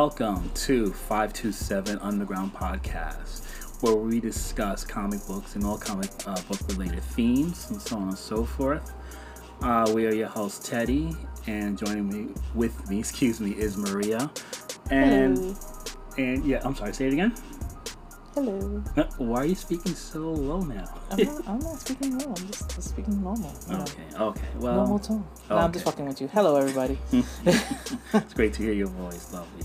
welcome to 527 Underground Podcast, where we discuss comic books and all comic uh, book related themes and so on and so forth. Uh, we are your host, Teddy, and joining me with me, excuse me, is Maria. And Hello. and yeah, I'm sorry, say it again. Hello. Uh, Why are you speaking so low now? I'm not, I'm not speaking low. I'm just, just speaking normal. Know, Okay, okay. Well, Normal tone. No, I'm just okay. fucking with you. Hello, everybody. it's great to hear your voice, lovely.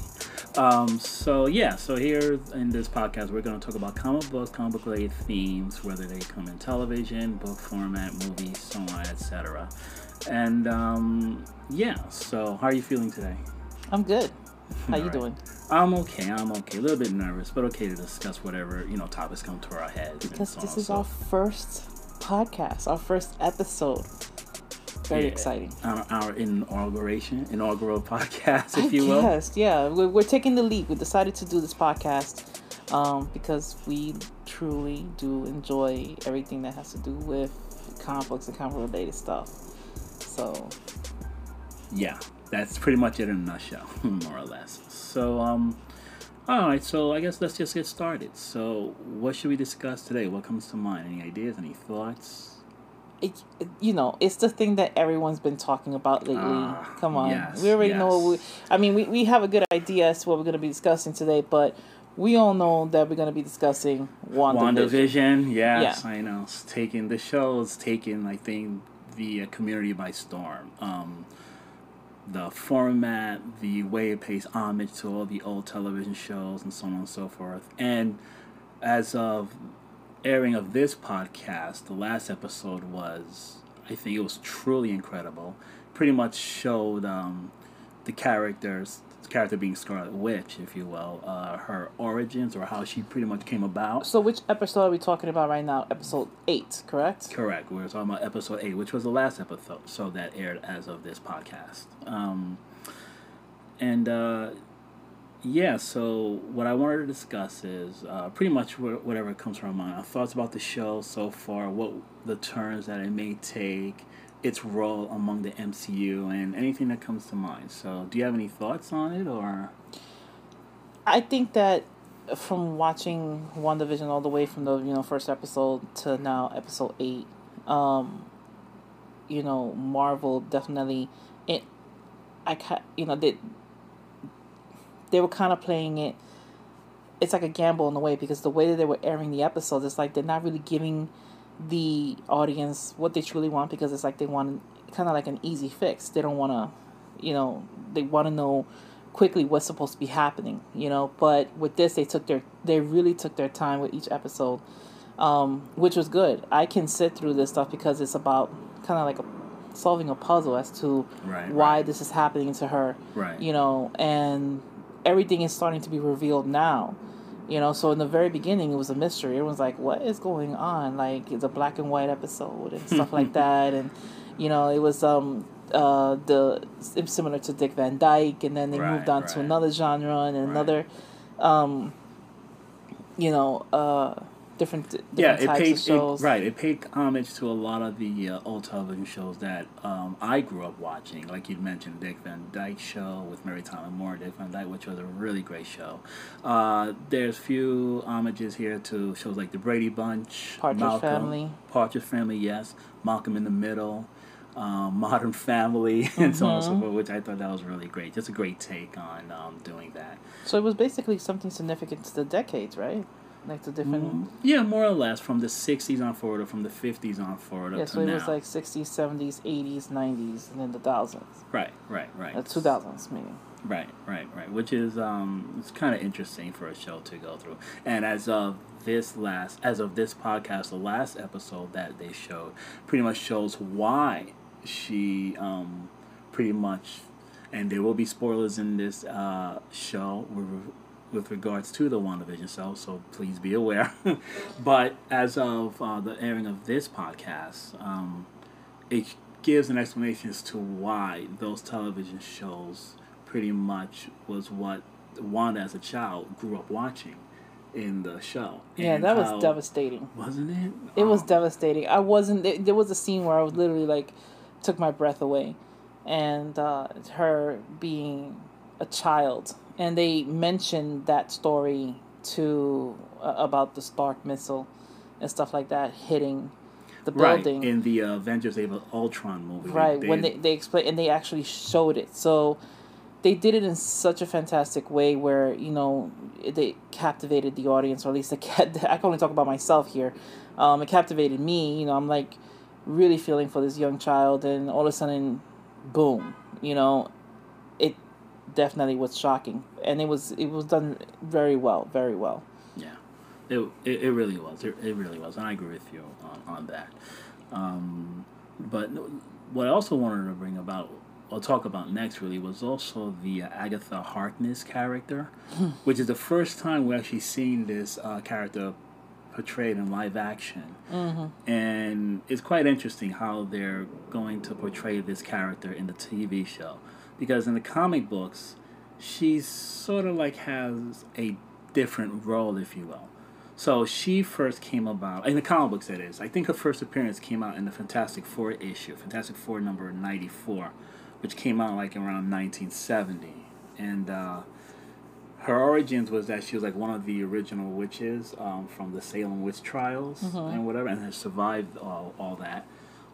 Um, so yeah, so here in this podcast, we're going to talk about comic books, comic book related themes, whether they come in television, book format, movies, so on, etc. And um, yeah, so how are you feeling today? I'm good. How you Alright. doing? I'm okay. I'm okay. A little bit nervous, but okay to discuss whatever you know topics come to our heads. Because so this on, is so- our first podcast, our first episode. Very Yeah. exciting. our, our inauguration, inaugural podcast, if I you will. guess, yeah. We're, we're taking the leap. We decided to do this podcast um, because we truly do enjoy everything that has to do with comic books and comic related stuff. So, Yeah, that's pretty much it in a nutshell, more or less. So, um, all right. So I guess let's just get started. So, what should we discuss today? What comes to mind? Any ideas? Any thoughts? It, it- you know, it's the thing that everyone's been talking about lately. Ah, Come on, yes, we already know. What we. I mean, we, we have a good idea as to what we're going to be discussing today, but we all know that we're going to be discussing WandaVision. WandaVision. Yes, Yeah. I know. It's taking the show is taking, I think, the uh, community by storm. Um, the format, the way it pays homage to all the old television shows, and so on and so forth. And as of airing of this podcast, the last episode was, I think it was truly incredible. Pretty much showed um, the characters, the character being Scarlet Witch, if you will, uh, her origins or how she pretty much came about. So, which episode are we talking about right now? Episode eight, correct? Correct. We're talking about episode eight, which was the last episode so that aired as of this podcast. Um, and uh, yeah, so what I wanted to discuss is uh, pretty much whatever comes from my mind. Our thoughts about the show so far, what the turns that it may take, its role among the MCU, and anything that comes to mind. So, do you have any thoughts on it, or I think that from watching WandaVision all the way from the you know first episode to now episode eight, um, you know Marvel definitely it, I ca- you know they they were kind of playing it. It's like a gamble in a way because the way that they were airing the episodes, it's like they're not really giving the audience what they truly want because it's like they want kind of like an easy fix. They don't want to, you know, they want to know quickly what's supposed to be happening, you know. But with this, they took their they really took their time with each episode, um, which was good. I can sit through this stuff because it's about kind of like a, solving a puzzle as to Right, why right. this is happening to her, Right. you know, and everything is starting to be revealed now. You know, so in the very beginning, it was a mystery. Everyone's like, "What is going on?" Like it's a black and white episode and stuff like that, and you know, it was um uh the similar to Dick Van Dyke, and then they Right, moved on to another genre and Right. another, um, you know, uh, different different yeah, it types paid of shows. It, right. It paid homage to a lot of the uh, old television shows that um, I grew up watching, like you mentioned, Dick Van Dyke Show with Mary Tyler Moore, Dick Van Dyke, which was a really great show. Uh, there's few homages here to shows like The Brady Bunch, Partridge Family. Partridge Family, yes, Malcolm in the Middle. Um, Modern Family and so on and Mm-hmm. so forth, which I thought that was really great. Just a great take on um, doing that. So it was basically something significant to the decades, right? Like the different. Yeah, more or less from the '60s on forward, or from the '50s on forward up Yeah, so it now. was like 60s, 70s, 80s, 90s, and then the thousands. Right, right, right. Uh, 2000s, meaning. Right, right, right. Which is um, it's kind of interesting for a show to go through. And as of this last, as of this podcast, the last episode that they showed, pretty much shows why she um, pretty much, and there will be spoilers in this uh show with with regards to the WandaVision show, so please be aware. but as of uh, the airing of this podcast, um, it gives an explanation as to why those television shows pretty much was what Wanda as a child grew up watching in the show. Yeah, that was devastating. Wasn't it? It was Oh, devastating. I wasn't. There, there was a scene where I was literally like, took my breath away, and uh, her being a child, and they mentioned that story to uh, about the Stark missile and stuff like that hitting the building right in the uh, Avengers Age of Ultron movie. Right they, when they they explain and they actually showed it, so they did it in such a fantastic way where you know they captivated the audience, or at least the cat. I can only talk about myself here. Um, it captivated me. You know, I'm like really feeling for this young child, and all of a sudden, boom. You know, definitely was shocking, and it was it was done very well, very well. Yeah, it it, it really was. It, it really was, and I agree with you on on that. Um, but what I also wanted to bring about I'll talk about next really was also the uh, Agatha Harkness character, which is the first time we're actually seeing this uh, character portrayed in live action. Mm-hmm. And it's quite interesting how they're going to portray this character in the TV show. Because in the comic books, she sort of like has a different role, if you will. So she first came about in the comic books. That is, I think her first appearance came out in the Fantastic Four issue, Fantastic Four number ninety four, which came out like around 1970. And uh, her origins was that she was like one of the original witches um, from the Salem witch trials mm-hmm. and whatever, and has survived all, all that.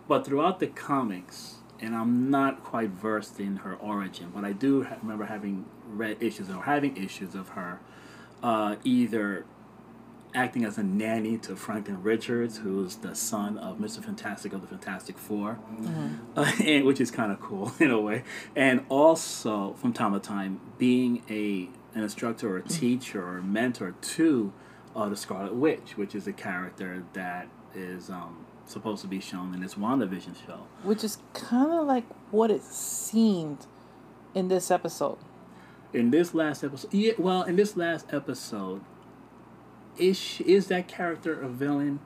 But throughout the comics, and I'm not quite versed in her origin, but I do ha- remember having read issues or having issues of her uh, either acting as a nanny to Franklin Richards, who's the son of Mr. Fantastic of the Fantastic 4 mm-hmm. uh, and, which is kind of cool in a way. And also, from time to time, being a an instructor or a mm-hmm. teacher or a mentor to uh, the Scarlet Witch, which is a character that is um, supposed to be shown in this WandaVision show. Which is kind of like what it seemed in this episode. In this last episode, yeah, well, in this last episode, is is that character a villain?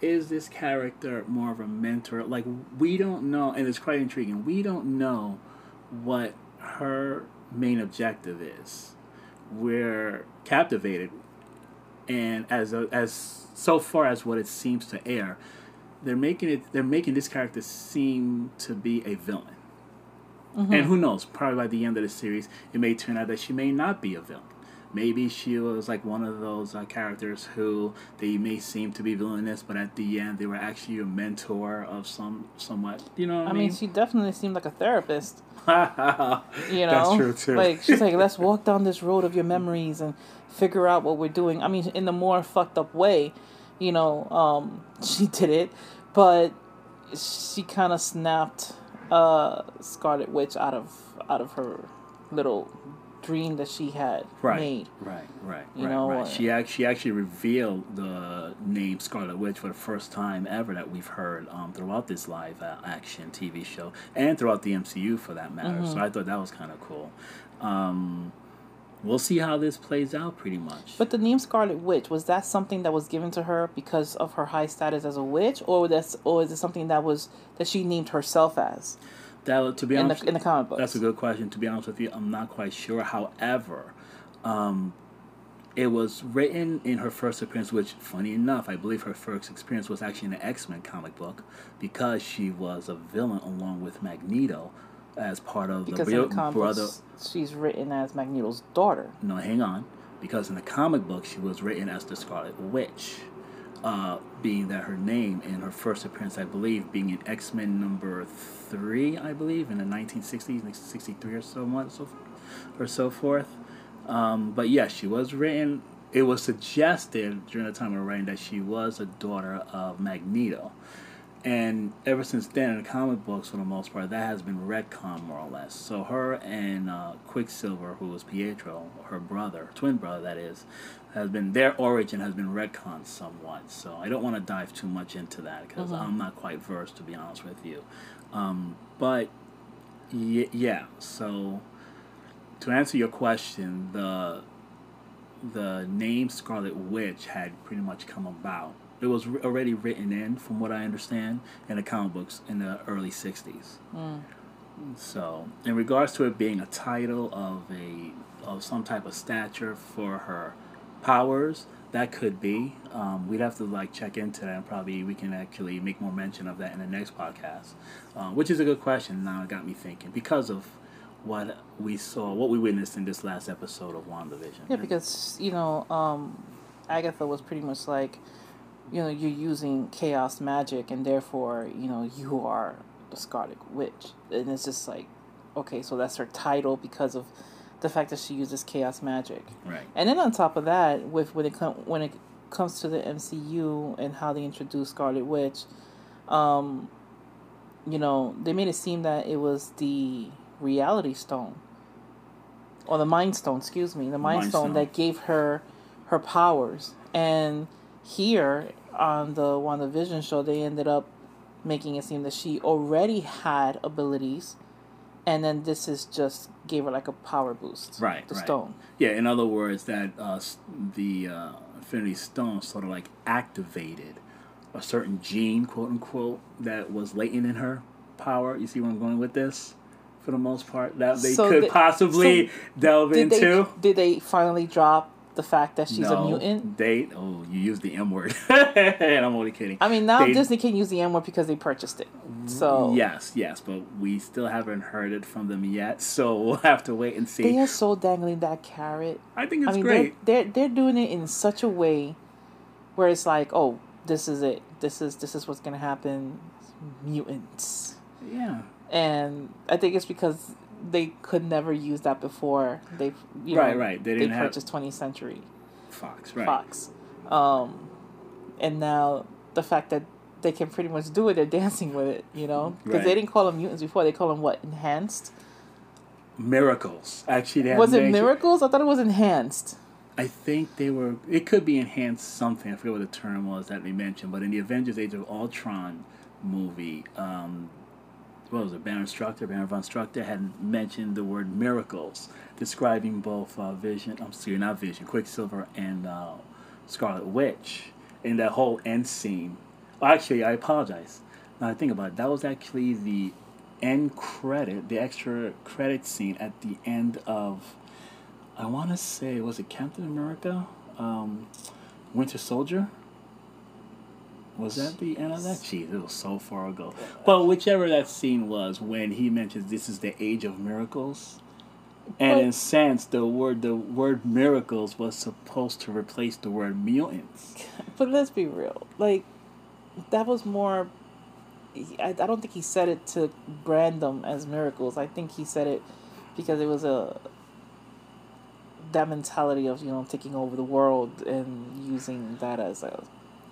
Is this character more of a mentor? Like we don't know, and it's quite intriguing. We don't know what her main objective is. We're captivated, and as a, as so far as what it seems to air, they're making it. They're making this character seem to be a villain. Mm-hmm. And who knows? Probably by the end of the series, it may turn out that she may not be a villain. Maybe she was like one of those uh, characters who they may seem to be villainous, but at the end they were actually a mentor of some somewhat. You know, I, I mean? mean, she definitely seemed like a therapist. you know, that's true too. Like she's like, let's walk down this road of your memories and figure out what we're doing. I mean, in the more fucked up way, you know, um, she did it, but she kind of snapped uh, Scarlet Witch out of out of her little dream that she had right, made. Right, right, you right, know, right. She actually, she actually revealed the name Scarlet Witch for the first time ever that we've heard um, throughout this live action TV show and throughout the MCU for that matter. Mm-hmm. So I thought that was kind of cool. Um, we'll see how this plays out pretty much. But the name Scarlet Witch was that something that was given to her because of her high status as a witch, or that's or is it something that was that she named herself as? That to be in honest, the, in the comic books. That's a good question. To be honest with you, I'm not quite sure. However, um, it was written in her first appearance, which, funny enough, I believe her first experience was actually in an X Men comic book because she was a villain along with Magneto as part of because the, in the comic brother. She's written as Magneto's daughter. No, hang on, because in the comic book she was written as the Scarlet Witch uh, being that her name in her first appearance, I believe, being in X Men number three, I believe, in the 1960s, 63 or so months, or so forth. Um, but yes, yeah, she was written. It was suggested during the time of writing that she was a daughter of Magneto. And ever since then, in the comic books, for the most part, that has been retcon more or less. So her and uh, Quicksilver, who was Pietro, her brother, twin brother, that is, has been their origin has been retconned somewhat. So I don't want to dive too much into that because mm-hmm. I'm not quite versed to be honest with you. Um, but y- yeah, so to answer your question, the the name Scarlet Witch had pretty much come about. It was already written in, from what I understand, in the comic books in the early '60s. Mm. So, in regards to it being a title of a of some type of stature for her powers that could be um, we'd have to like check into that and probably we can actually make more mention of that in the next podcast uh, which is a good question now it got me thinking because of what we saw, what we witnessed in this last episode of WandaVision. Yeah, because you know, um, Agatha was pretty much like, you know, you're using chaos magic, and therefore, you know, you are the Scarlet Witch, and it's just like, okay, so that's her title because of the fact that she uses chaos magic. Right. And then on top of that, with when it com- when it comes to the MCU and how they introduced Scarlet Witch, um, you know, they made it seem that it was the Reality Stone, or the Mind Stone, excuse me, the Mind, Mind Stone Stone. that gave her her powers. And here on the WandaVision show, they ended up making it seem that she already had abilities, and then this is just gave her like a power boost. Right, The right. stone. Yeah, in other words, that uh, the uh, Infinity Stone sort of like activated a certain gene, quote unquote, that was latent in her power. You see where I'm going with this? For the most part, that they So could the- possibly delve Did into. they did they finally drop the fact that she's no, a mutant? They oh, you used the M word, and I'm only kidding. I mean, now They- Disney can use the M word because they purchased it. So Yes, yes, but we still haven't heard it from them yet, so we'll have to wait and see. they are so dangling that carrot. I think it's I mean, great. they're, they're they're doing it in such a way where it's like, oh, this is it. This is this is what's gonna happen. Mutants, Yeah. and I think it's because they could never use that before. They you know, right. They They, didn't have- purchased 20th Century Fox, right? Fox, um, and now the fact that they can pretty much do it, they're dancing with it. You know, because Right. they didn't call them mutants before. They call them what enhanced. Miracles. Actually, they Was it miracles? I thought it was enhanced. I think they were. It could be enhanced something. I forget what the term was that they mentioned. But in the Avengers: Age of Ultron movie, um, what was it? Baron Strucker, Baron von Strucker had mentioned the word miracles, describing both uh, Vision. I'm sorry, not Vision, Quicksilver, and uh, Scarlet Witch in that whole end scene. Actually, I apologize. Now I think about it, that was actually the end credit, the extra credit scene at the end of. I want to say, was it Captain America? Um, Winter Soldier? Was that the end of that? Jeez, it was so far ago. But whichever that scene was, when he mentions this is the age of miracles, and But- in sense, the word the word miracles was supposed to replace the word mutants. But let's be real. Like, that was more. I, I don't think he said it to brand them as miracles. I think he said it because it was a. That mentality of, you know, taking over the world and using that as a.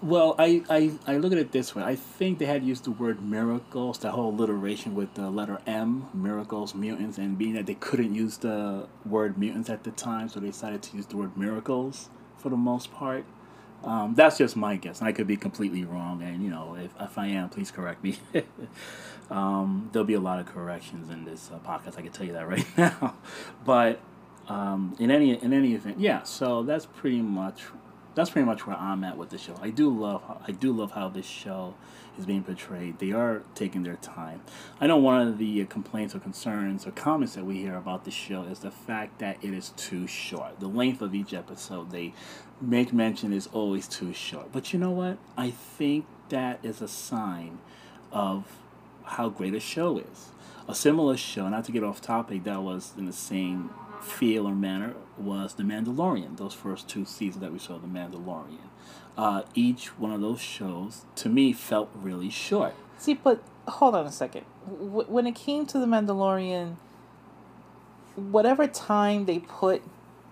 Well, I, I, I look at it this way. I think they had used the word miracles, the whole alliteration with the letter M, miracles, mutants, and being that they couldn't use the word mutants at the time, so they decided to use the word miracles for the most part. Um, that's just my guess, I could be completely wrong. And you know, if, if I am, please correct me. um, there'll be a lot of corrections in this uh, podcast. I can tell you that right now. But um, in any in any event, yeah. So that's pretty much that's pretty much where I'm at with the show. I do love I do love how this show is being portrayed. They are taking their time. I know one of the uh, complaints or concerns or comments that we hear about the show is the fact that it is too short. The length of each episode they make mention is always too short. But you know what? I think that is a sign of how great a show is. A similar show, not to get off topic, that was in the same feel or manner was The Mandalorian. Those first two seasons that we saw, The Mandalorian. Uh, each one of those shows, to me, felt really short. See, but hold on a second. W- when it came to The Mandalorian, whatever time they put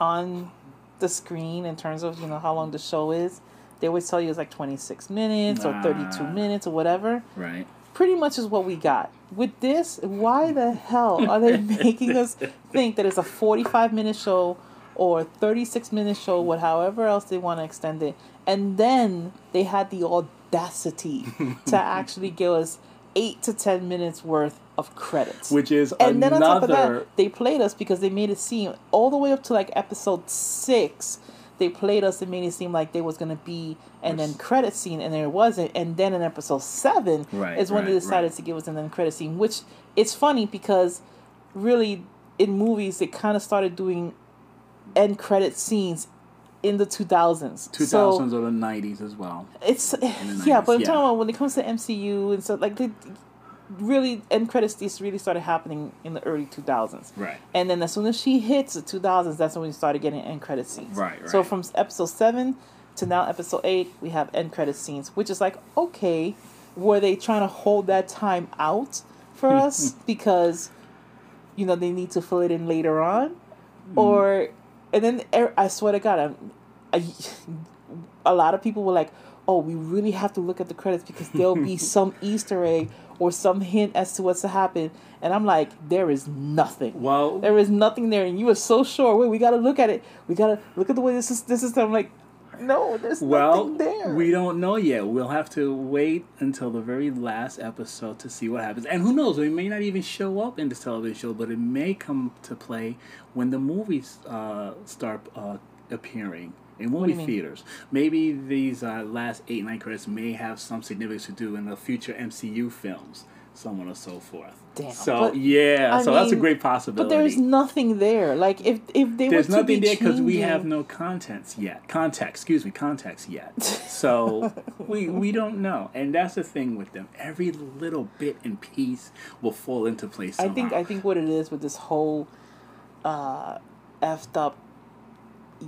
on the screen in terms of, you know, how long the show is, they always tell you it's like 26 minutes or 32 minutes or whatever. Right. pretty much is what we got. With this, why the hell are they making us think that it's a 45 minute show or 36 minute show with however else they want to extend it? And then they had the audacity to actually give us 8 to 10 minutes worth of credits. Which is and then on top of that, they played us because they made it seem all the way up to like episode 6 they played us and made it seem like there was gonna be an end credit scene and there wasn't and then in episode seven Right, is when they decided right. to give us an end credit scene which it's funny because really in movies they kind of started doing end credit scenes in the 2000s 2000s so or the 90s as well. it's yeah but i'm yeah. talking about when it comes to mcu and so like they, really end credits these really started happening in the early 2000s Right. and then as soon as she hits the 2000s that's when we started getting end credit scenes. Right, so from episode 7 to now episode 8 we have end credit scenes which is like okay were they trying to hold that time out for us because you know they need to fill it in later on? Mm. Or and then i swear to god I, a lot of people were like oh we really have to look at the credits because there'll be some easter egg or some hint as to what's to happen. And i'm like there is nothing. Well, there is nothing there. And you were so sure. Wait we gotta look at it. We gotta look at the way this is this is i'm like no there's well, nothing there. we don't know yet. We'll have to wait until the very last episode to see what happens. And who knows? It may not even show up in this television show, but it may come to play when the movies uh, start uh, appearing in movie mean? theaters. Maybe these uh, last eight nine credits may have some significance to do in the future MCU films, so on and so forth. Damn, So yeah, I so that's a great possibility. but there's nothing there like if if they There's were to nothing be there because we have no contents yet. Context, excuse me, context yet. So we we don't know, and that's the thing with them. Every little bit and piece will fall into place. I think I think what it is with this whole uh effed up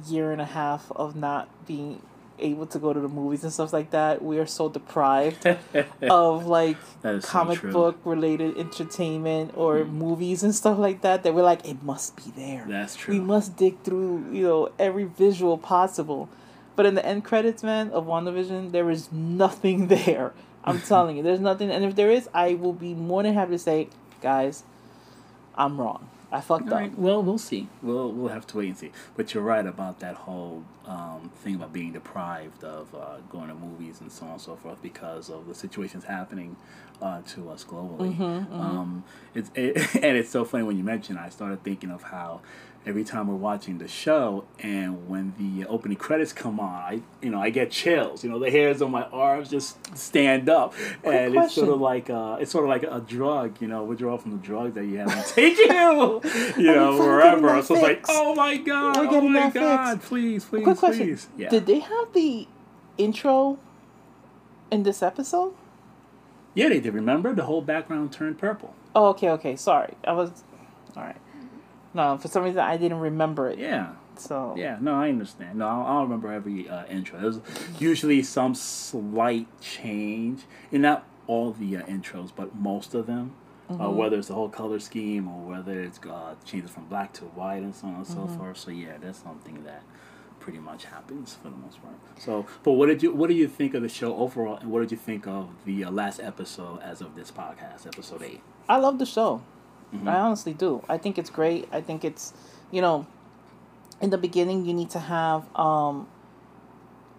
year and a half of not being able to go to the movies and stuff like that, we are so deprived of like is so comic book related entertainment or mm. movies and stuff like that that we're like it must be there. That's true. We must dig through, you know, every visual possible. But in the end credits, man, of WandaVision, there is nothing there. I'm telling you, there's nothing. And if there is, I will be more than happy to say, guys, I'm wrong. I fucked All up. right. Well, we'll see. We'll we'll have to wait and see. But you're right about that whole um, thing about being deprived of uh, going to movies and so on and so forth because of the situations happening uh, to us globally. Mm-hmm, Um, it's it, and it's so funny when you mention. I started thinking of how every time we're watching the show and when the opening credits come on, I you know I get chills. You know the hairs on my arms just stand up, and it's sort of like uh, it's sort of like a drug. You know, withdrawal from the drug that you haven't taken. you you know, wherever. So it's like, oh my god, We're oh getting my that god, fix. please, please, Quick question: please. Yeah. Did they have the intro in this episode? yeah, they did. Remember the whole background turned purple. Oh, okay, okay. Sorry, I was. All right. No, for some reason I didn't remember it. Yeah. So Yeah, no, I understand. No, I don't remember every uh, intro. There's usually some slight change, and not all the uh, intros, but most of them. Uh, whether it's the whole color scheme or whether it's uh, changes from black to white and so on and so forth. So yeah, that's something that pretty much happens for the most part. So, but what did you what do you think of the show overall, and what did you think of the uh, last episode as of this podcast, episode eight? I love the show. Mm-hmm. I honestly do. I think it's great. I think it's, you know, in the beginning you need to have um,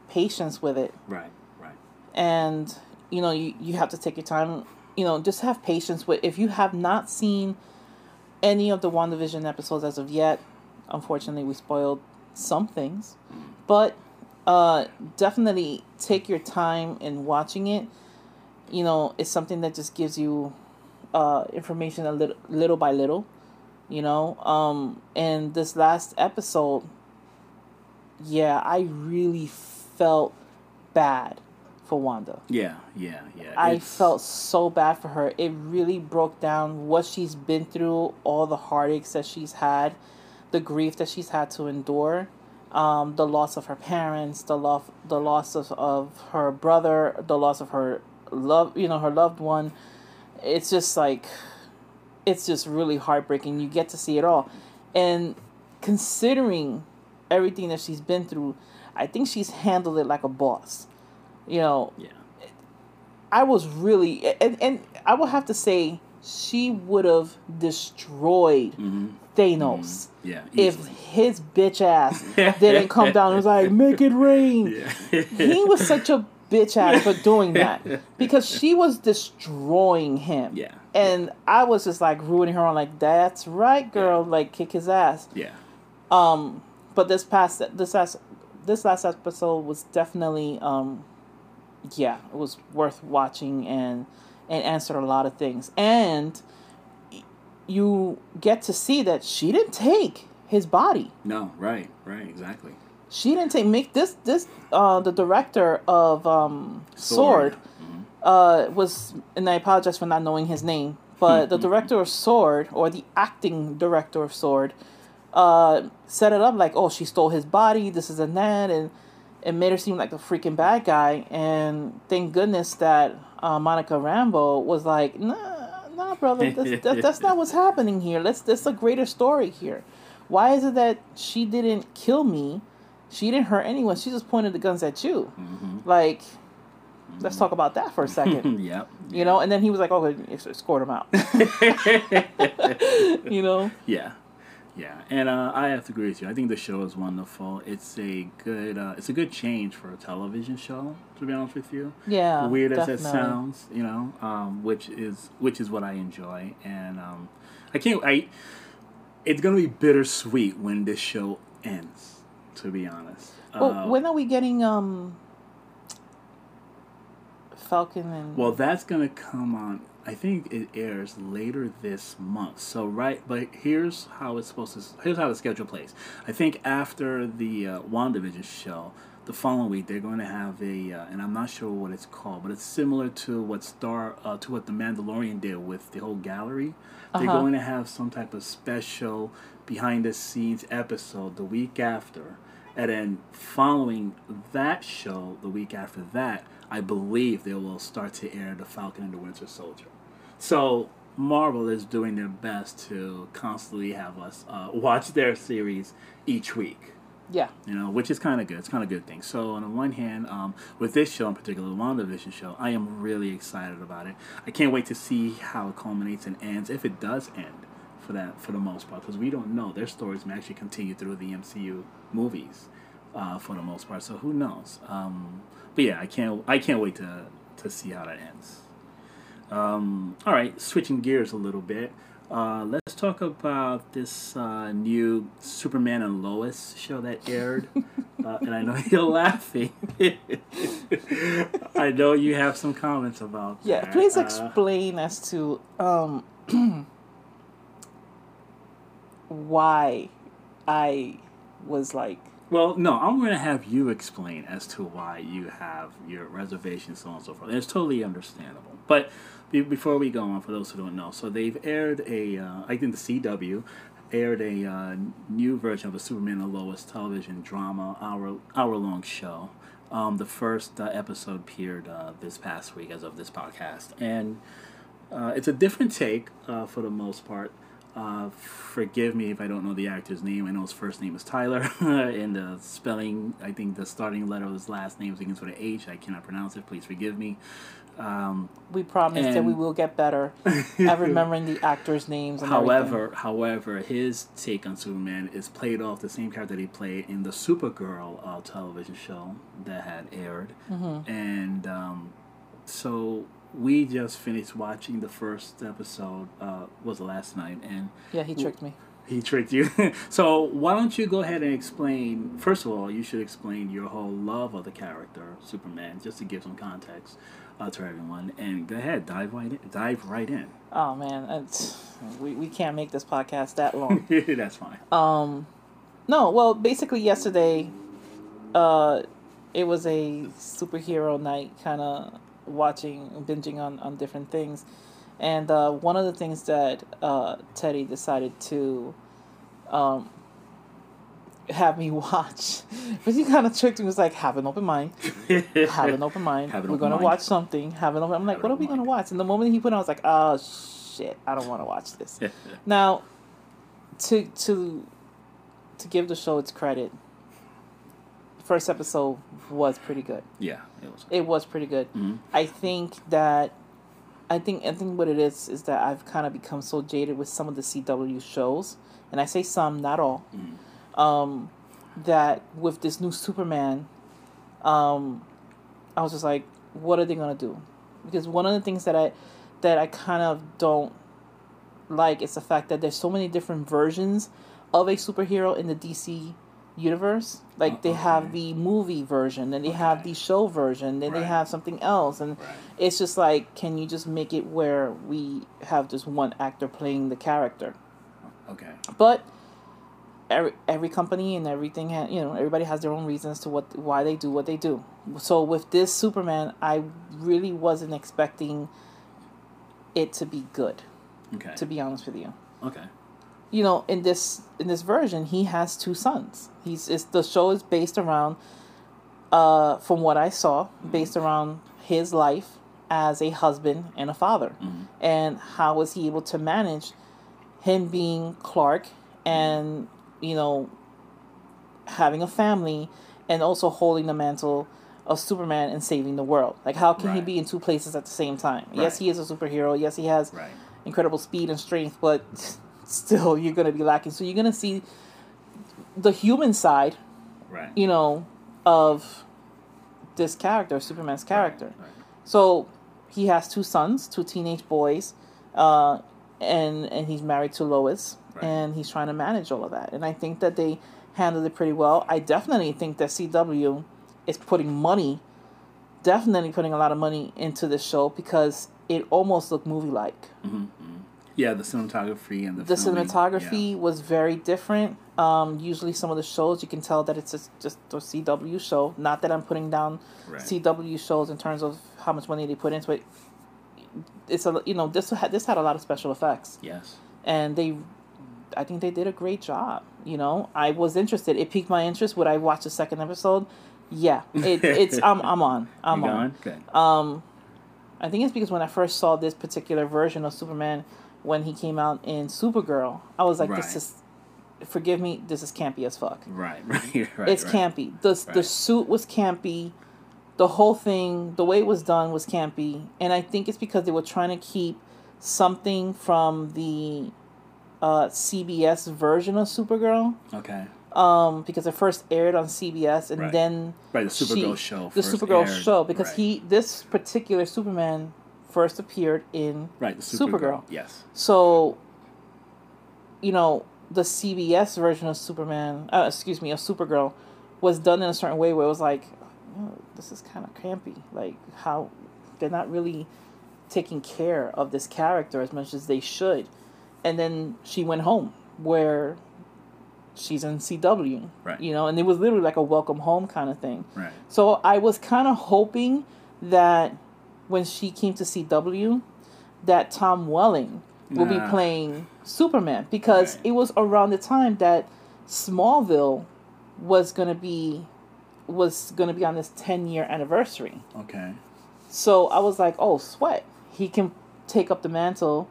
patience with it, Right, right. and you know you you have to take your time. You know, just have patience with. If you have not seen any of the WandaVision episodes as of yet, unfortunately we spoiled some things, but uh, definitely take your time in watching it. You know, it's something that just gives you uh, information a little, little by little. You know, um, and this last episode, yeah, I really felt bad for Wanda. Yeah, yeah, yeah. I It's- felt so bad for her. It really broke down what she's been through, all the heartaches that she's had, the grief that she's had to endure, um, the loss of her parents, the loss, the loss of, of her brother, the loss of her love, you know, her loved one. It's just like, it's just really heartbreaking. You get to see it all, and considering everything that she's been through, I think she's handled it like a boss. You know, Yeah. I was really and and I will have to say she would have destroyed Mm-hmm. Thanos Yeah. if his bitch ass didn't come down and was like, make it rain. Yeah. He was such a bitch ass for doing that. Because she was destroying him. Yeah. And I was just like rooting her on like, that's right, girl, like kick his ass. Yeah. Um, but this past this last this last episode was definitely um, yeah, it was worth watching and and answered a lot of things. And you get to see that she didn't take his body. No. Right. Right. Exactly. She didn't take make this this uh the director of um Sword. Mhm. uh, was, and I apologize for not knowing his name, but the director of Sword, or the acting director of Sword, uh, set it up like, oh, she stole his body, this is and that, and it made her seem like the freaking bad guy. And thank goodness that uh, Monica Rambeau was like, nah, nah, brother, that's, that, that's not what's happening here. Let's, that's a greater story here. Why is it that she didn't kill me? She didn't hurt anyone. She just pointed the guns at you. Mm-hmm. Like, let's talk about that for a second. yep. You know, and then he was like, "Oh, escort him out." you know. Yeah, yeah, and uh, I have to agree with you. I think the show is wonderful. It's a good, uh, it's a good change for a television show. To be honest with you, Yeah. weird as it sounds, you know, um, which is which is what I enjoy, and um, I can't. I it's gonna be bittersweet when this show ends. To be honest, Well, Uh, when are we getting um Falcon and Well, that's gonna come on. I think it airs later this month. So right, but here's how it's supposed to. Here's how the schedule plays. I think after the uh, Wandavision show, the following week they're going to have a, uh, and I'm not sure what it's called, but it's similar to what Star, uh, to what the Mandalorian did with the whole gallery. They're Uh-huh. going to have some type of special behind the scenes episode the week after. And then following that show, the week after that, I believe they will start to air The Falcon and the Winter Soldier. So Marvel is doing their best to constantly have us uh, watch their series each week yeah, you know, which is kind of good. It's kind of a good thing. So on the one hand, um, with this show in particular, the WandaVision show, I am really excited about it. I can't wait to see how it culminates and ends, if it does end, for that for the most part, because we don't know. Their stories may actually continue through the MCU movies, uh, for the most part. So who knows? Um, but yeah, I can't I can't wait to to see how that ends. Um, all right, switching gears a little bit. Uh, let's talk about this uh, new Superman and Lois show that aired. uh, and I know you're laughing. I know you have some comments about yeah. that. Please Uh, explain as to um why I was like, Well, no, I'm going to have you explain as to why you have your reservations, so on and so forth. And it's totally understandable. But be- before we go on, for those who don't know, so they've aired a, uh, I think the CW aired a uh, new version of a Superman and Lois television drama, hour hour long show. Um, the first uh, episode appeared uh, this past week as of this podcast, and uh, it's a different take uh, for the most part. Uh, forgive me if I don't know the actor's name. I know his first name is Tyler, and the spelling, I think the starting letter of his last name begins with an H. I cannot pronounce it. Please forgive me. Um, we promised that we will get better at remembering the actors' names. And however, however, his take on Superman is played off the same character that he played in the Supergirl uh, television show that had aired, everything. and um, so we just finished watching the first episode. Uh, was last night, and yeah, he tricked me. He tricked you. so why don't you go ahead and explain? First of all, you should explain your whole love of the character Superman, just to give some context uh, to everyone. And go ahead, dive right in. Dive right in. Oh man, we we can't make this podcast that long. That's fine. Um, no, well, basically yesterday, uh, it was a superhero night, kind of watching, binging on on different things, and uh, one of the things that uh, Teddy decided to, um, have me watch, but he kind of tricked me. He Was like, have an open mind, have an open mind. An We're open gonna mind. watch something. Have an open. I'm like, Have what are we open gonna watch? And the moment he put, it on, I was like, oh shit, I don't want to watch this. Now, to to to give the show its credit, first episode was pretty good. yeah, it was. It was pretty good. Mhm. I think that I think I think what it is is that I've kind of become so jaded with some of the CW shows, and I say some, not all. Mhm. Um, that with this new Superman, um, I was just like, what are they gonna do? Because one of the things that I that I kind of don't like is the fact that there's so many different versions of a superhero in the DC universe. Like they uh-huh. have the movie version, then they have the show version, then they have something else, and Right. it's just like, can you just make it where we have just one actor playing the character? Okay. But every every company and everything ha- you know everybody has their own reasons to what why they do what they do. So with this Superman, I really wasn't expecting it to be good. Okay. To be honest with you, okay. You know, in this in this version, he has two sons. He's it's, the show is based around, uh, from what I saw, based around his life as a husband and a father, Mm-hmm. and how was he able to manage him being Clark and you know having a family and also holding the mantle of Superman and saving the world. Like how can he be in two places at the same time? Yes, he is a superhero. Yes, he has Right. incredible speed and strength, but still you're going to be lacking. So you're going to see the human side, Right. you know, of this character, Superman's character. Right. So he has two sons, two teenage boys, uh, and and he's married to Lois, Right. and he's trying to manage all of that. And I think that they handled it pretty well. I definitely think that CW is putting money, definitely putting a lot of money into this show because it almost looked movie like. Yeah, the cinematography and the The filming, cinematography was very different. Um, usually, some of the shows you can tell that it's just, just a CW show. Not that I'm putting down Right. CW shows in terms of how much money they put into it. It's a you know this had this had a lot of special effects, Yes. and they, I think they did a great job. You know, I was interested. It piqued my interest. Would I watch the second episode? Yeah, it, it's I'm I'm on. I'm you on. Good. Um, I think it's because when I first saw this particular version of Superman, when he came out in Supergirl, I was like, Right. "This is, forgive me, this is campy as fuck. right. Right. Right. it's right. campy. the The suit was campy, the whole thing, the way it was done was campy, and I think it's because they were trying to keep something from the uh, CBS version of Supergirl. Okay. Um, because it first aired on CBS, and Right. then Right. The Supergirl she- show. the Supergirl aired. show because Right. he this particular Superman first appeared in Right. The Supergirl. Supergirl. Yes. so you know the CBS version of Superman uh, excuse me of Supergirl was done in a certain way where it was like oh, this is kind of crampy like how they're not really taking care of this character as much as they should and then she went home where she's in CW Right. you know and it was literally like a welcome home kind of thing Right. so I was kind of hoping that when she came to CW, that Tom Welling will be playing Superman because Right. it was around the time that Smallville was gonna be was gonna be on this ten year anniversary. Okay. So I was like, oh, sweat. He can take up the mantle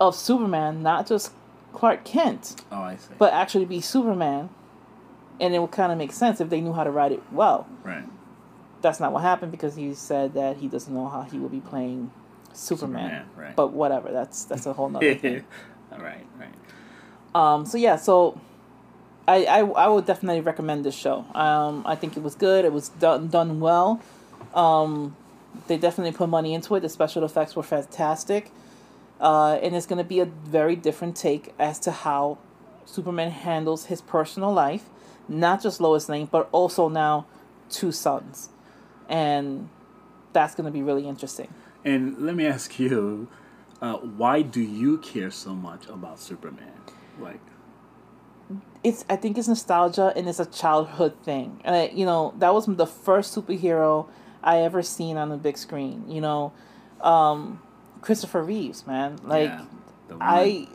of Superman, not just Clark Kent, Oh, I see. but actually be Superman. And it would kind of make sense if they knew how to write it well right. That's not what happened because he said that he doesn't know how he will be playing Superman. Superman, right. But whatever, that's that's a whole nother thing. right. Right. Um, so yeah, so I, I I would definitely recommend this show. Um, I think it was good. It was done done well. Um, they definitely put money into it. The special effects were fantastic, uh, and it's going to be a very different take as to how Superman handles his personal life, not just Lois Lane, but also now two sons, and that's going to be really interesting. And let me ask you, uh, why do you care so much about Superman? Like, it's I think it's nostalgia and it's a childhood thing. And I, you know, that was the first superhero I ever seen on the big screen. You know, um, Christopher Reeves, man. Like yeah, I,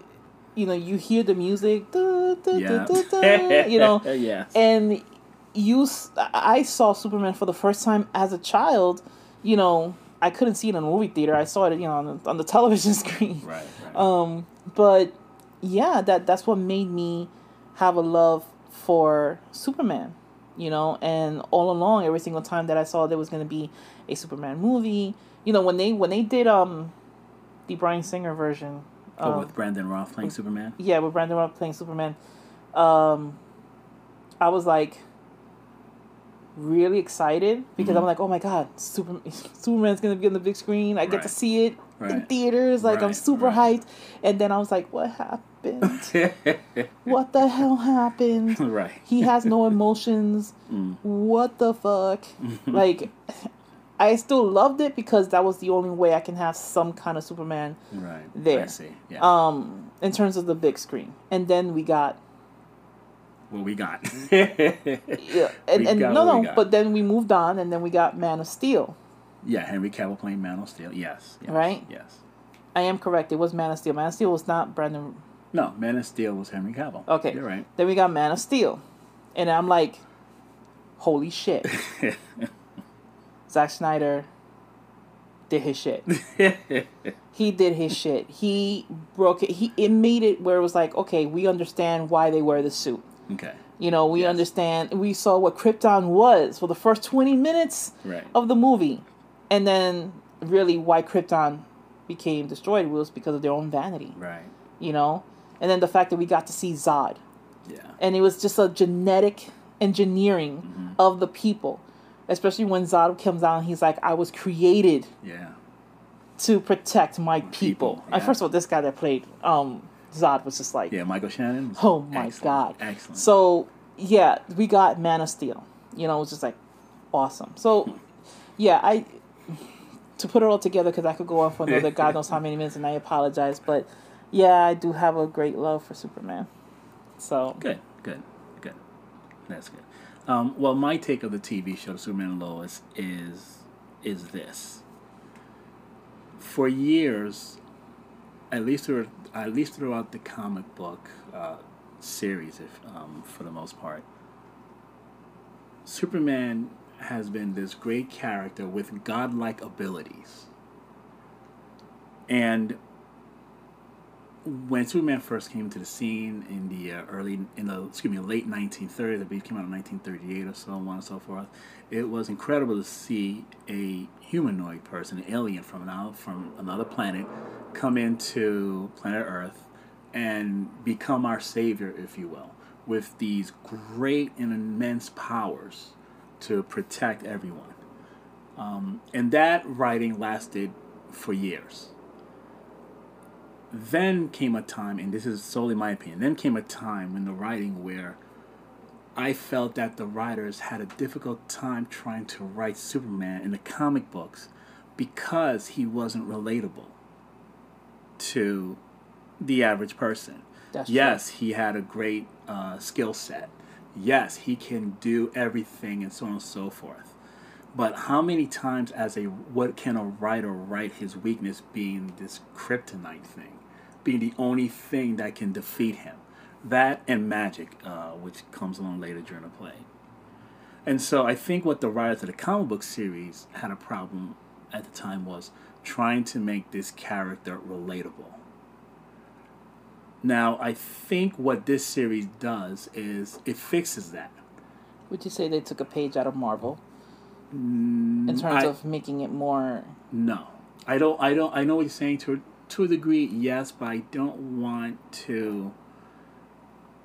you know, you hear the music, duh, duh, yeah, duh, you know, yes, and you, I saw Superman for the first time as a child. You know, I couldn't see it in a movie theater. I saw it, you know, on the, on the television screen. right, right, Um, but yeah, that that's what made me have a love for Superman, you know, and all along, every single time that I saw there was going to be a Superman movie, you know, when they when they did um the Bryan Singer version, oh, um, with Brandon Routh playing Superman. yeah, with Brandon Routh playing Superman, um, I was like really excited because Mhm. I'm like, oh my god, Super Superman's gonna be on the big screen. I get to see it in theaters. Like I'm super right. hyped. And then I was like, what happened? what the hell happened? right. He has no emotions. Mm. What the fuck? like, I still loved it because that was the only way I can have some kind of Superman Right. there. I see. Yeah. um in terms of the big screen and then we got what we got. yeah, and, and got no, no, but then we moved on, and then we got Man of Steel. yeah, Henry Cavill playing Man of Steel. Yes, yes. Right? Yes. I am correct. It was Man of Steel. Man of Steel was not Brandon. No, Man of Steel was Henry Cavill. Okay. You're right. Then we got Man of Steel, and I'm like, holy shit, Zack Snyder did his shit. he did his shit. He broke it. He it made it where it was like, okay, we understand why they wear the suit. Okay. You know, we Yes. understand. We saw what Krypton was for the first twenty minutes Right. of the movie, and then really why Krypton became destroyed was because of their own vanity. Right. You know, and then the fact that we got to see Zod, Yeah. and it was just a genetic engineering Mm-hmm. of the people, especially when Zod comes out and he's like, "I was created Yeah. to protect my people." People, And yeah. first of all, this guy that played um, Zod was just like, Yeah. Michael Shannon. was Oh my excellent. god. Excellent. So yeah, we got Man of Steel. You know, it was just like awesome. So yeah, I to put it all together because I could go on for another God knows how many minutes, and I apologize, but yeah, I do have a great love for Superman. So Good, good, good. That's good. Um, well, my take of the TV show Superman and Lois is is this. For years, at least through, at least throughout the comic book uh, series, if um, for the most part, Superman has been this great character with godlike abilities. And when Superman first came to the scene in the uh, early, in the excuse me, late 1930s, I believe came out in 1938 or so on and so forth, it was incredible to see a humanoid person, an alien from another from another planet, come into planet Earth and become our savior, if you will, with these great and immense powers to protect everyone. Um, and that writing lasted for years then came a time, and this is solely my opinion, then came a time in the writing where I felt that the writers had a difficult time trying to write Superman in the comic books because he wasn't relatable to the average person. That's yes, he had a great uh, skill set. Yes, he can do everything and so on and so forth. But how many times, as a what can a writer write his weakness being this kryptonite thing, being the only thing that can defeat him, that and magic, uh, which comes along later during the play. And so I think what the writers of the comic book series had a problem at the time was trying to make this character relatable. Now I think what this series does is it fixes that. would you say they took a page out of Marvel in terms Mm, I- of making it more? No, I don't. I don't. I know what you're saying to to a degree, yes, but I don't want to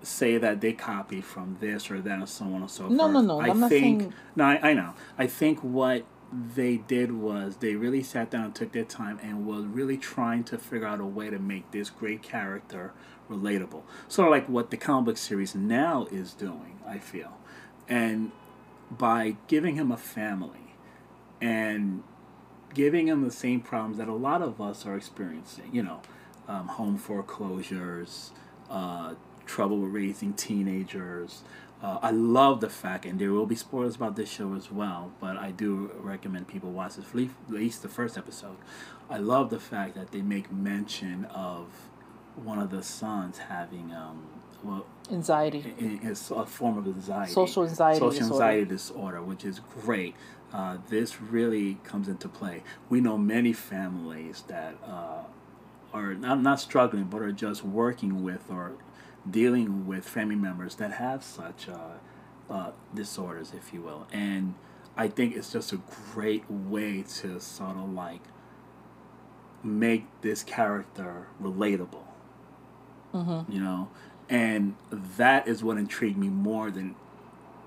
say that they copy from this or that and so on and so No, forth. no, no, I I'm not think saying- no. I, I know. I think what they did was they really sat down and took their time and was really trying to figure out a way to make this great character relatable. Sort of like what the comic book series now is doing. I feel, and by giving him a family and giving him the same problems that a lot of us are experiencing. You know, um, home foreclosures, uh, trouble with raising teenagers. Uh, I love the fact, and there will be spoilers about this show as well, but I do recommend people watch this, at least- the first episode. I love the fact that they make mention of one of the sons having, um, well, Anxiety. It's a form of anxiety. Social anxiety Social disorder. anxiety disorder, which is great. Uh, this really comes into play. We know many families that uh, are not, not struggling, but are just working with or dealing with family members that have such uh, uh, disorders, if you will. And I think it's just a great way to sort of like make this character relatable Mm-hmm. you know and that is what intrigued me more than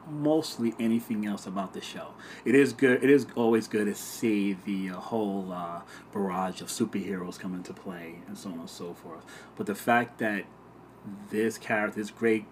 mostly anything else about the show it is good it is always good to see the uh, whole uh, barrage of superheroes come into play and so on and so forth but the fact that this character this great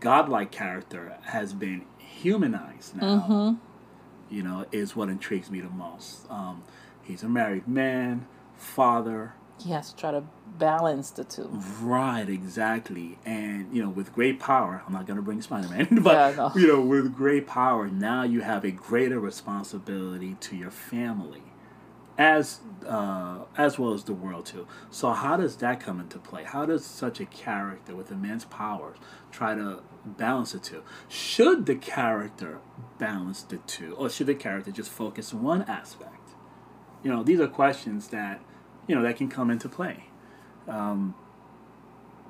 godlike character has been humanized now Mm-hmm. you know, is what intrigues me the most. Um, he's a married man, father, he has to try to balance the two. Right, exactly. And, you know, with great power, I'm not going to bring Spider Man, but, Yeah, no. you know, with great power, now you have a greater responsibility to your family. As uh, as well as the world too. So how does that come into play? How does such a character with immense powers try to balance the two? Should the character balance the two, or should the character just focus on one aspect? You know, these are questions that you know that can come into play. Um,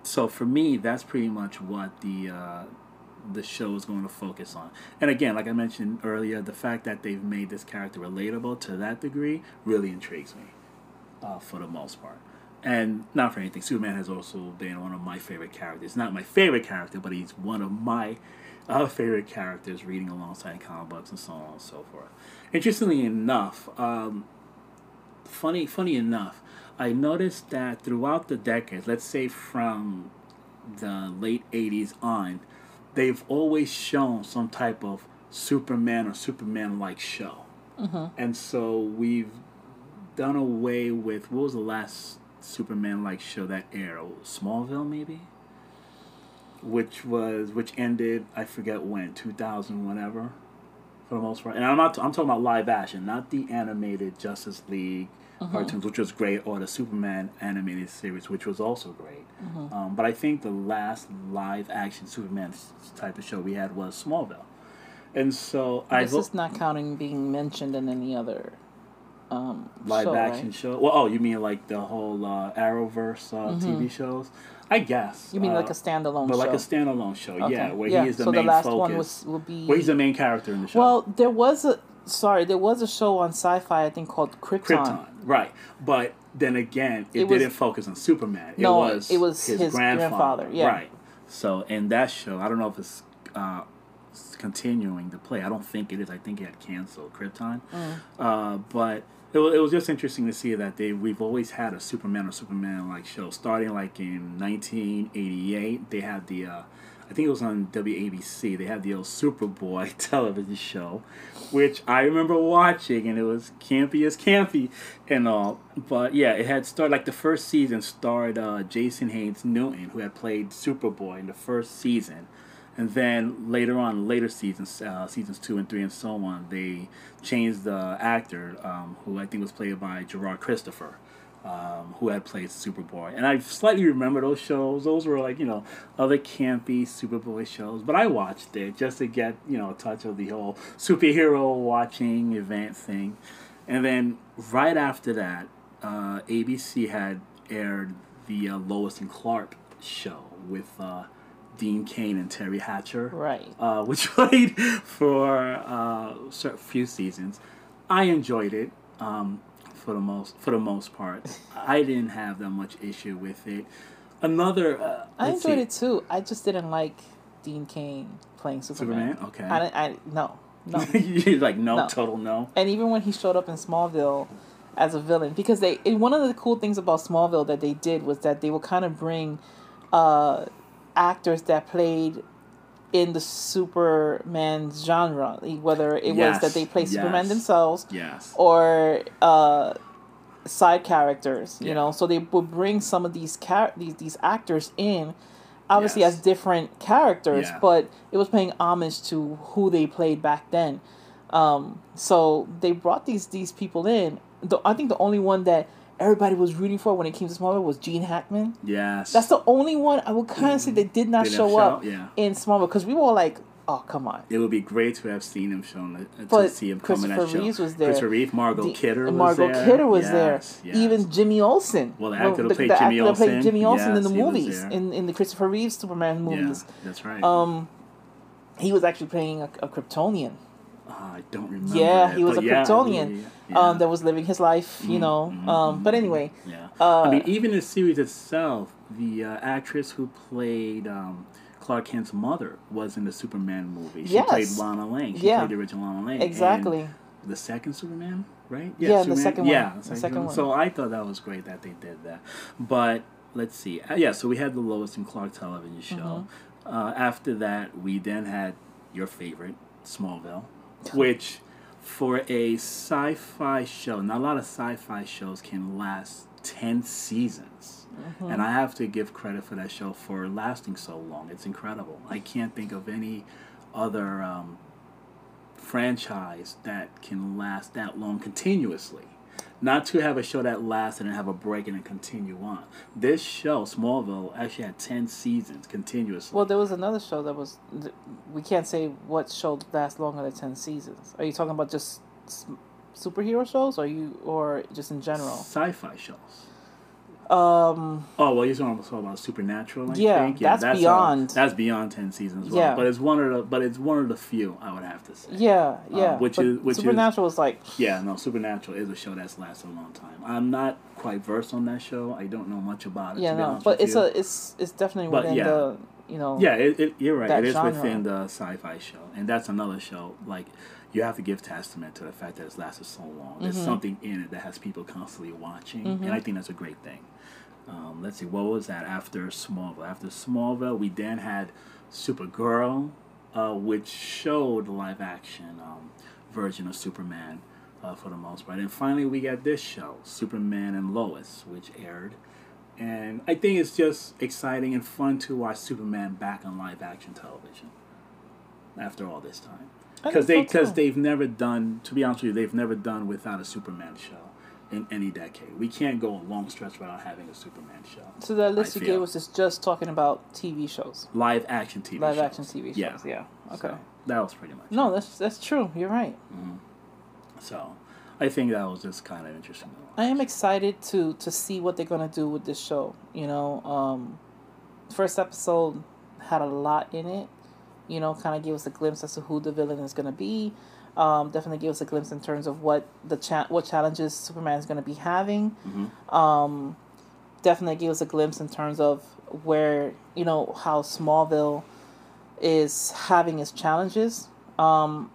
so for me, that's pretty much what the uh, the show is going to focus on. And again, like I mentioned earlier, the fact that they've made this character relatable to that degree really intrigues me, uh, for the most part. And not for anything, Superman has also been one of my favorite characters. Not my favorite character, but he's one of my uh, favorite characters reading alongside comic books and so on and so forth. Interestingly enough, um, funny funny enough, I noticed that throughout the decades, let's say from the late '80s on, they've always shown some type of Superman or Superman-like show, mm-hmm. and so we've done away with what was the last Superman-like show that aired? Smallville, maybe. Which was which ended I forget when two thousand whatever, for the most part. And I'm not I'm talking about live action, not the animated Justice League cartoons, which was great, or the Superman animated series, which was also great. Um, but I think the last live action Superman type of show we had was Smallville, and so I This is not counting being mentioned in any other um, live show, action right? show. Well, oh, you mean like the whole uh, Arrowverse uh, TV shows? I guess. Mm-hmm. You mean uh, like a standalone but show? like a standalone show, Okay. yeah, where Yeah, he is the so the main last focus. one was- will be- where he's the main character in the show. Well, there was a sorry, there was a show on Sci-Fi I think called Krypton. Krypton, right? But then again, it, It was- didn't focus on Superman. No, it was it was his grandfather, yeah. right. So in that show, I don't know if it's uh, continuing to play. I don't think it is. I think it had canceled Krypton. Mm. Uh, but it was, it was just interesting to see that they we've always had a Superman or Superman like show starting like in 1988. They had the uh, I think it was on WABC. They had the old Superboy television show, which I remember watching, and it was campy as campy and all. But yeah, it had started like the first season starred uh, Jason Haymes Newton, who had played Superboy in the first season. And then later on, later seasons, uh, seasons two and three and so on, they changed the actor, um, who I think was played by Gerard Christopher, um, who had played Superboy. And I slightly remember those shows. Those were like, you know, other campy Superboy shows. But I watched it just to get, you know, a touch of the whole superhero watching event thing. And then right after that, uh, ABC had aired the uh, Lois and Clark show with uh, Dean Cain and Teri Hatcher Right. uh, which played for uh, a few seasons. I enjoyed it um, for the most for the most part. I didn't have that much issue with it. Another, uh, I enjoyed see. it too. I just didn't like Dean Cain playing Superman. Superman? Okay. I, I no no. You're like no, No. total no. and even when he showed up in Smallville as a villain, because they one of the cool things about Smallville that they did was that they would kind of bring uh, actors that played in the Superman genre, whether it Yes, was that they played Superman themselves Yes. or uh, side characters. You Yeah. know, so they would bring some of these char- these these actors in, obviously Yes. as different characters, Yeah. but it was paying homage to who they played back then. Um, so they brought these these people in. The, I think the only one that everybody was rooting for when it came to Smallville was Gene Hackman. Yes. That's the only one I would kind of say they did not show show- up yeah. in Smallville because we were all like, "Oh, come on." It would be great to have seen him shown uh, to But see him come in that Christopher show. Reeves was there. Christopher Reeve, Margot The- Kidder was Margot there. Kidder was Yes, there. yes. Even Jimmy Olsen. Well, the actor that played Jimmy actor played Olsen, Jimmy Olsen in the movies, in, in the Christopher Reeves Superman movies. Yeah, that's right. Um, he was actually playing a, a Kryptonian. Oh, I don't remember. Yeah, it, he was a yeah, Kryptonian yeah. Um, that was living his life, you know. Um, but anyway, Yeah. Uh, I mean, even the series itself, the uh, actress who played um, Clark Kent's mother was in the Superman movie. She Yes. played Lana Lang. She Yeah. played the original Lana Lang. exactly. The second Superman, right? Yeah, the Superman- second one. Yeah, The second one. So I thought that was great that they did that. But let's see. Uh, yeah, so we had the Lois and Clark television show. Mm-hmm. Uh, after that, we then had your favorite, Smallville, which for a sci-fi show, not a lot of sci-fi shows can last 10 seasons. Mm-hmm. And I have to give credit for that show for lasting so long. It's incredible. I can't think of any other um, franchise that can last that long continuously. Not to have a show that lasts and then have a break and then continue on. This show, Smallville, actually had 10 seasons continuously. Well, there was another show that was. We can't say what show lasts longer than ten seasons. Are you talking about just superhero shows, or you, or just in general? Sci fi shows. Um, Oh well, you're talking about Supernatural. I Yeah, think. that's uh, beyond- that's beyond ten seasons. Well. Yeah. but it's one of the but it's one of the few I would have to say. yeah, yeah. which but is- which is- Supernatural was like Yeah, no, Supernatural is a show that's lasted a long time. I'm not quite versed on that show. I don't know much about it. yeah, to no, but it's you. a it's it's definitely But within yeah. the you know yeah, it, it, you're right. It is genre. within the sci-fi show, and that's another show. Like you have to give testament to the fact that it's lasted so long. There's Mm-hmm. something in it that has people constantly watching, and I think that's a great thing. Um, let's see, what was that after Smallville? After Smallville, we then had Supergirl, uh, which showed the live action um, version of Superman uh, for the most part. And finally, we got this show, Superman and Lois, which aired. And I think it's just exciting and fun to watch Superman back on live action television after all this time. Because they so, because they've never done to be honest with you they've never done without a Superman show in any decade. We can't go a long stretch without having a Superman show. So that list I you feel. gave us is just talking about TV shows, Live action TV live shows. action TV shows. Yeah. Yeah. Okay. So, that was pretty much no, it. that's that's true. You're right. So I think that was just kind of interesting. I am excited to to see what they're gonna do with this show. You know, um, first episode had a lot in it. You know, kind of gave us a glimpse as to who the villain is gonna be. Um, definitely gave us a glimpse in terms of what the cha- what challenges Superman is gonna be having. Um, definitely gave us a glimpse in terms of where you know how Smallville is having its challenges. Um,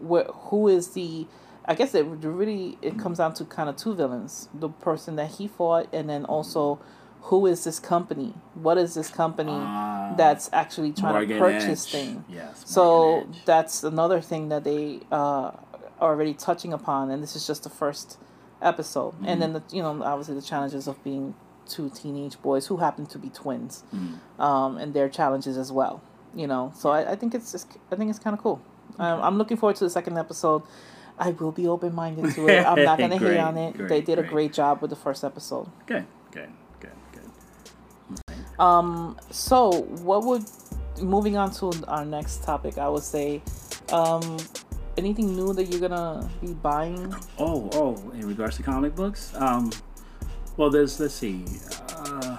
where who is the I guess it really it comes down to kind of two villains: the person that he fought, and then also who is this company? What is this company Ah, that's actually trying Morgan to purchase Edge. things? Yes. So Edge. that's another thing that they uh, are already touching upon, and this is just the first episode. Mm-hmm. And then the, you know obviously the challenges of being two teenage boys who happen to be twins, Mm-hmm. um, and their challenges as well. You know, so I, I think it's just, I think it's kind of cool. Um, I'm looking forward to the second episode. I will be open minded to it. I'm not gonna hate on it. great, they did a great. great job with the first episode. good, good, good, good. Um, so what would moving on to our next topic? I would say, um, anything new that you're gonna be buying? Oh, oh, in regards to comic books, um, well, there's let's see, uh,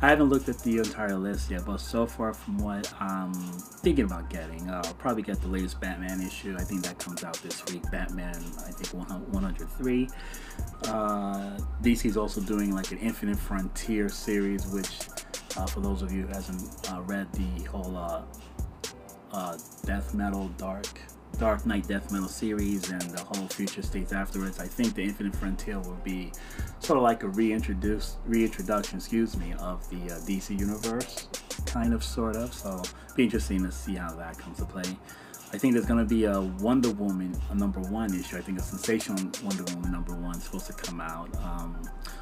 I haven't looked at the entire list yet, but so far from what I'm thinking about getting, uh, I'll probably get the latest Batman issue. I think that comes out this week. Batman, I think 103. Uh, DC's also doing like an Infinite Frontier series, which, uh, for those of you who hasn't uh, read the whole uh, uh, death metal dark dark knight death metal series and the whole future states afterwards i think the infinite frontier will be sort of like a reintroduce reintroduction excuse me of the uh, dc universe kind of sort of. So be interesting to see how that comes to play i think there's to be a wonder woman a number one issue i think a sensational wonder woman number one is supposed to come out um,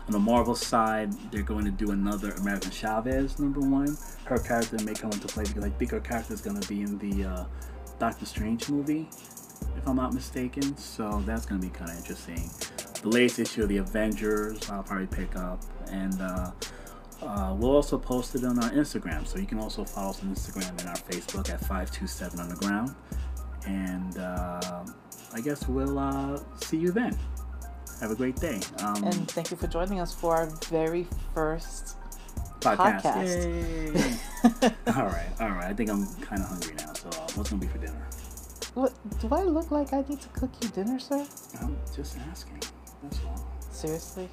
on the Marvel side, they're going to do another America Chavez number one. Her character may come into play because I think her character is to be in the uh, Doctor Strange movie, if I'm not mistaken. So that's to be kind of interesting. The latest issue of the Avengers, I'll probably pick up, and uh, uh, we'll also post it on our Instagram. So you can also follow us on Instagram and our Facebook at 527 Underground. And uh, I guess we'll uh, see you then. Have a great day. Um, And thank you for joining us for our very first podcast. podcast. Yay. all right, all right. I think I'm kind of hungry now. So, uh, what's gonna be for dinner? What do I look like? I need to cook you dinner, sir? I'm just asking. That's all. Seriously?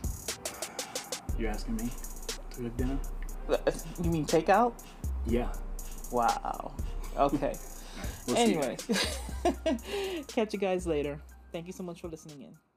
You're asking me to dinner? Uh, you mean takeout? Yeah. Wow. Okay. We'll anyway, catch you guys later. Thank you so much for listening in.